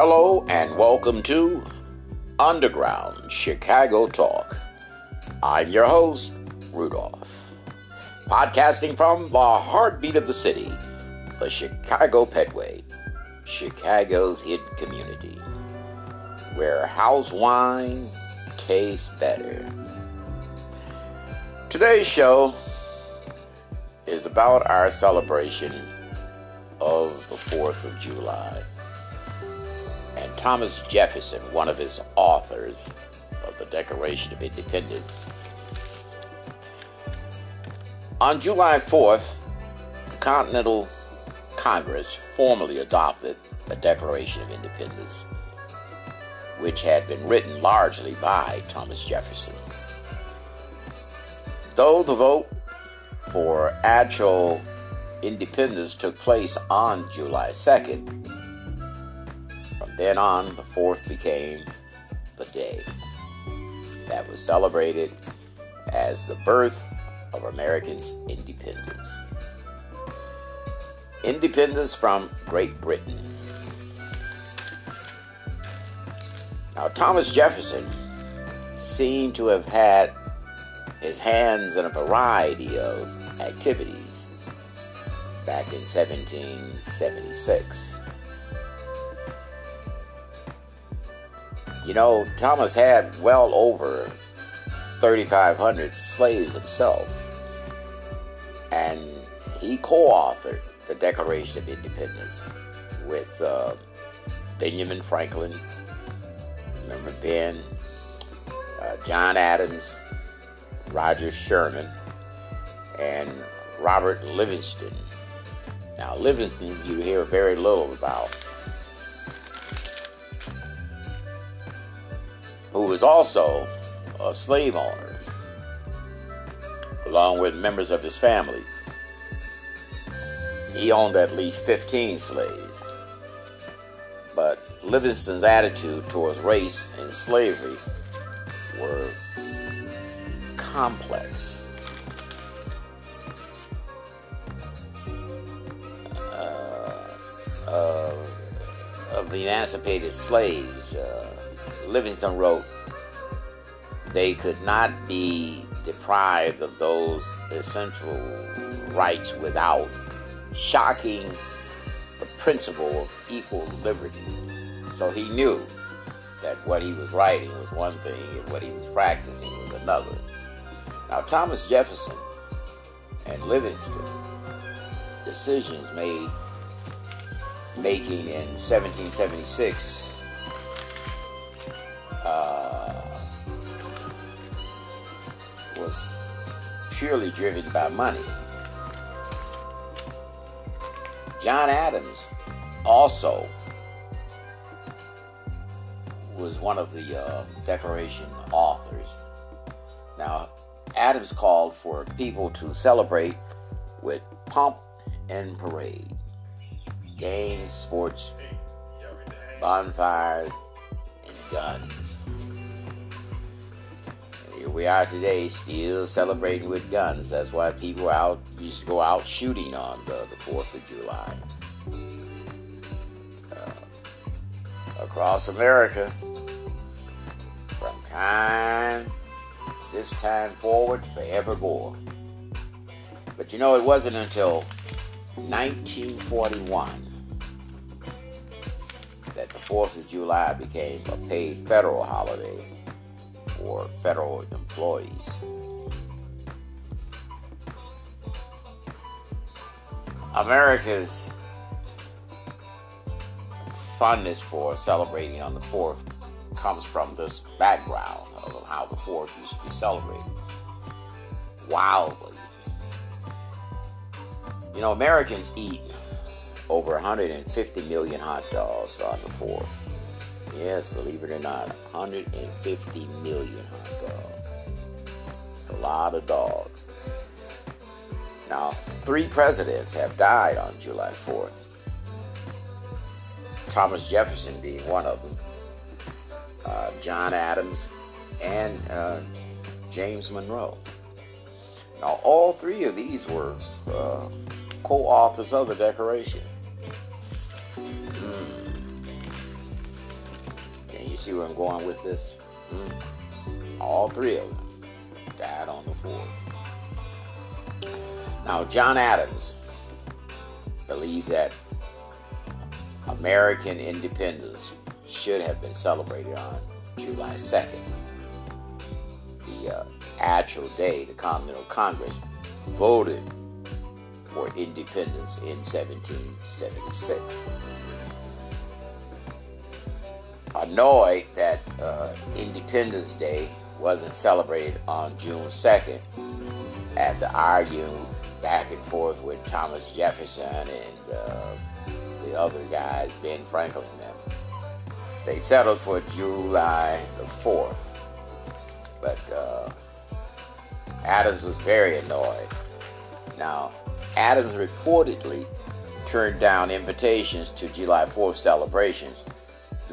Hello and welcome to Underground Chicago Talk. I'm your host, Rudolph. Podcasting from the heartbeat of the city, the Chicago Pedway, Chicago's hidden community, where house wine tastes better. Today's show is about our celebration of the 4th of July Thomas Jefferson, one of his authors of the Declaration of Independence. On July 4th, the Continental Congress formally adopted the Declaration of Independence, which had been written largely by Thomas Jefferson. Though the vote for actual independence took place on July 2nd, then on, the 4th became the day that was celebrated as the birth of Americans' independence. Independence from Great Britain. Now, Thomas Jefferson seemed to have had his hands in a variety of activities back in 1776. You know, Thomas had well over 3,500 slaves himself, and he co authored the Declaration of Independence with uh, Benjamin Franklin, remember Ben, uh, John Adams, Roger Sherman, and Robert Livingston. Now, Livingston, you hear very little about. Was also a slave owner, along with members of his family. He owned at least 15 slaves. But Livingston's attitude towards race and slavery were complex. Uh, uh, of the emancipated slaves, uh, Livingston wrote, they could not be deprived of those essential rights without shocking the principle of equal liberty. So he knew that what he was writing was one thing and what he was practicing was another. Now, Thomas Jefferson and Livingston, decisions made making in 1776 purely driven by money. John Adams also was one of the uh, Declaration authors. Now, Adams called for people to celebrate with pomp and parade, games, sports, bonfires, and guns. We are today, still celebrating with guns. That's why people out used to go out shooting on the, the 4th of July. Uh, across America, from time, this time forward, forevermore. But you know, it wasn't until 1941 that the 4th of July became a paid federal holiday for federal employees. America's fondness for celebrating on the 4th comes from this background of how the 4th used to be celebrated. Wildly. You know, Americans eat over 150 million hot dogs on the 4th. Yes, believe it or not, 150 million hot dogs. A lot of dogs. Now, three presidents have died on July 4th. Thomas Jefferson being one of them, uh, John Adams, and uh, James Monroe. Now, all three of these were uh, co authors of the Declaration. See where I'm going with this? Hmm? All three of them died on the 4th. Now, John Adams believed that American independence should have been celebrated on July 2nd, the uh, actual day the Continental Congress voted for independence in 1776. Annoyed that uh, Independence Day wasn't celebrated on June 2nd, after arguing back and forth with Thomas Jefferson and uh, the other guys, Ben Franklin and them, they settled for July the 4th. But uh, Adams was very annoyed. Now, Adams reportedly turned down invitations to July 4th celebrations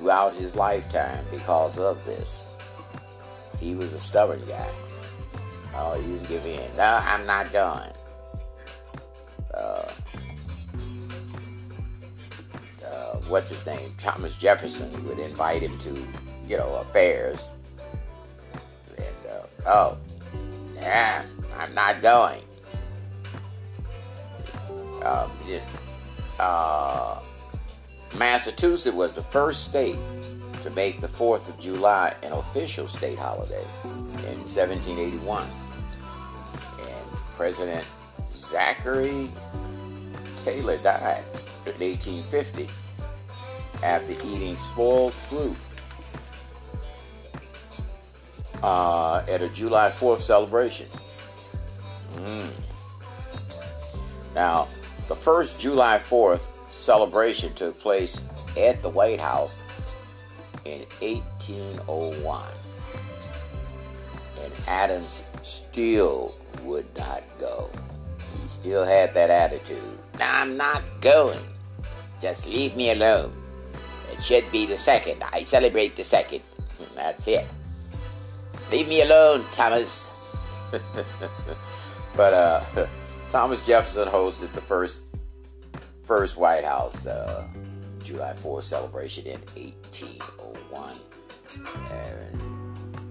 throughout his lifetime because of this. He was a stubborn guy. Oh, you give in. No, I'm not going. Uh, uh, what's his name? Thomas Jefferson would invite him to, you know, affairs. And, uh, oh, yeah, I'm not going. Um, uh, Massachusetts was the first state to make the 4th of July an official state holiday in 1781. And President Zachary Taylor died in 1850 after eating spoiled fruit uh, at a July 4th celebration. Mm. Now, the first July 4th celebration took place at the White House in 1801. And Adams still would not go. He still had that attitude. I'm not going. Just leave me alone. It should be the second. I celebrate the second. That's it. Leave me alone, Thomas. but uh, Thomas Jefferson hosted the first first White House uh, July 4th celebration in 1801, and,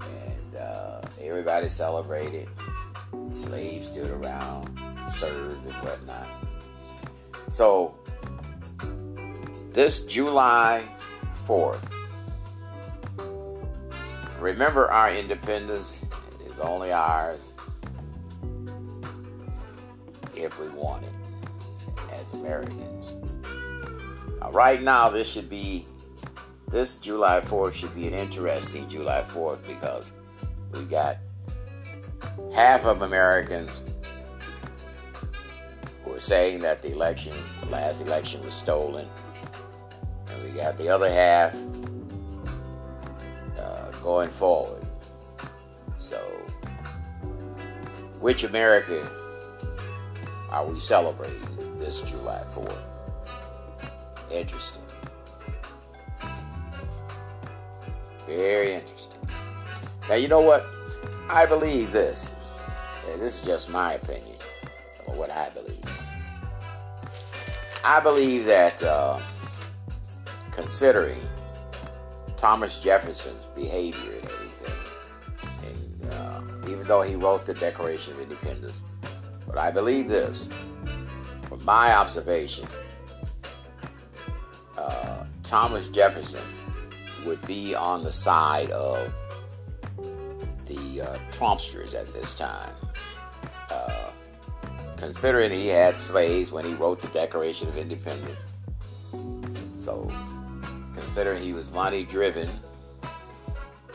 and uh, everybody celebrated. Slaves stood around, served and whatnot. So this July 4th, remember our independence is only ours if we want it Americans. Now, right now, this should be, this July 4th should be an interesting July 4th because we got half of Americans who are saying that the election, the last election was stolen. And we got the other half uh, going forward. So, which America are we celebrating this July 4th? Interesting. Very interesting. Now, you know what? I believe this. And this is just my opinion of what I believe. I believe that uh, considering Thomas Jefferson's behavior and everything, and, uh, even though he wrote the Declaration of Independence, but I believe this, my observation, uh, Thomas Jefferson would be on the side of the uh, Trumpsters at this time. Uh, considering he had slaves when he wrote the Declaration of Independence. So, considering he was money driven,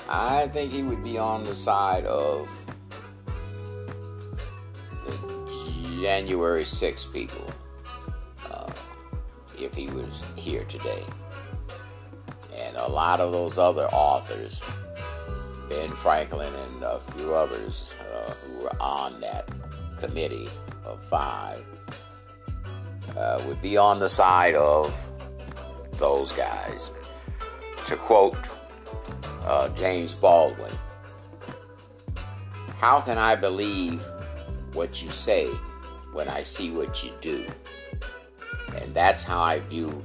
I think he would be on the side of the January 6 people was here today. And a lot of those other authors, Ben Franklin and a few others uh, who were on that committee of five, uh, would be on the side of those guys. To quote uh, James Baldwin, how can I believe what you say when I see what you do? And that's how I view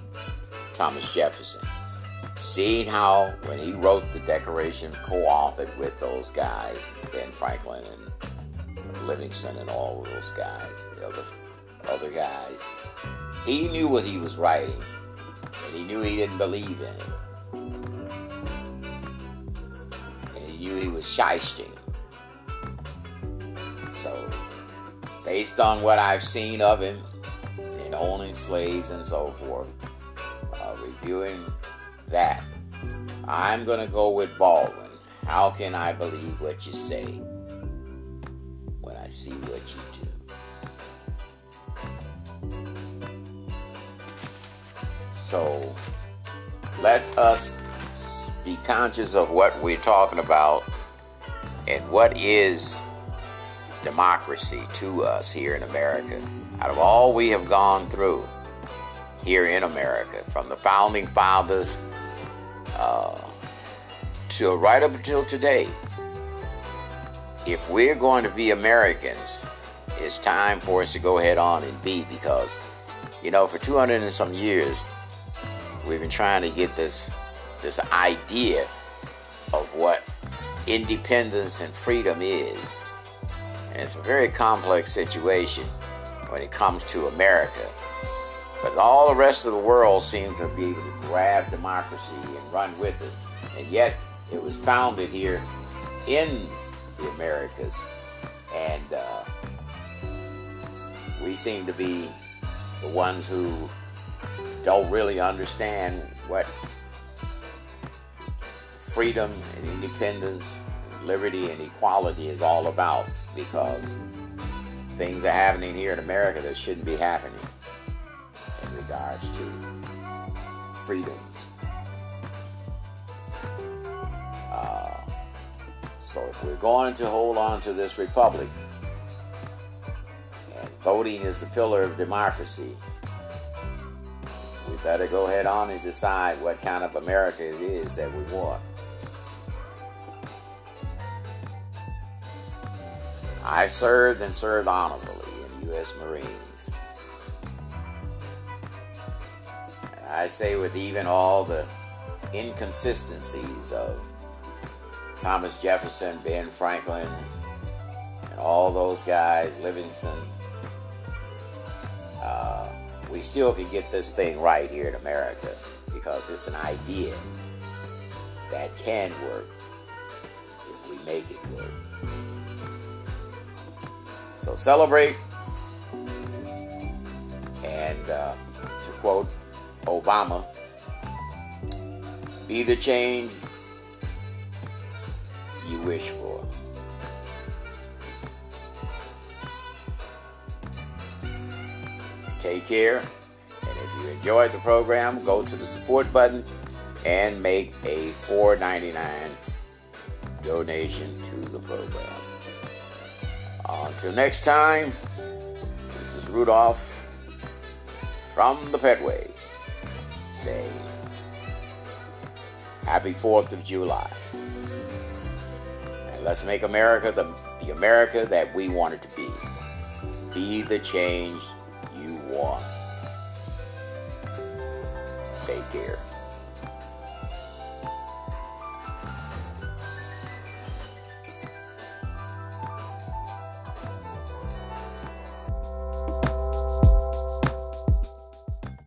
Thomas Jefferson. seeing how when he wrote the Declaration, co-authored with those guys, Ben Franklin and Livingston and all those guys, the other other guys, he knew what he was writing, and he knew he didn't believe in it, and he knew he was shysting. So, based on what I've seen of him in owning slaves and so forth, uh, reviewing that. I'm going to go with Baldwin. How can I believe what you say when I see what you do? So let us be conscious of what we're talking about and what is democracy to us here in America. Out of all we have gone through here in America, from the founding fathers uh, till right up until today, if we're going to be Americans, it's time for us to go ahead on and be because, you know, for 200 and some years, we've been trying to get this this idea of what independence and freedom is. And it's a very complex situation when it comes to America. But all the rest of the world seems to be able to grab democracy and run with it. And yet, it was founded here in the Americas. And uh, we seem to be the ones who don't really understand what freedom and independence, liberty and equality is all about because things are happening here in America that shouldn't be happening in regards to freedoms. Uh, so if we're going to hold on to this republic, and voting is the pillar of democracy, we better go ahead on and decide what kind of America it is that we want. I served and served honorably in U.S. Marines. I say with even all the inconsistencies of Thomas Jefferson, Ben Franklin, and all those guys, Livingston, uh, we still can get this thing right here in America because it's an idea that can work if we make it work. So celebrate and uh, to quote Obama. Be the change you wish for. Take care. And if you enjoyed the program, go to the support button and make a $4.99 donation to the program. Until next time, this is Rudolph from the Pedway say happy 4th of July. And let's make America the, the America that we want it to be. Be the change you want.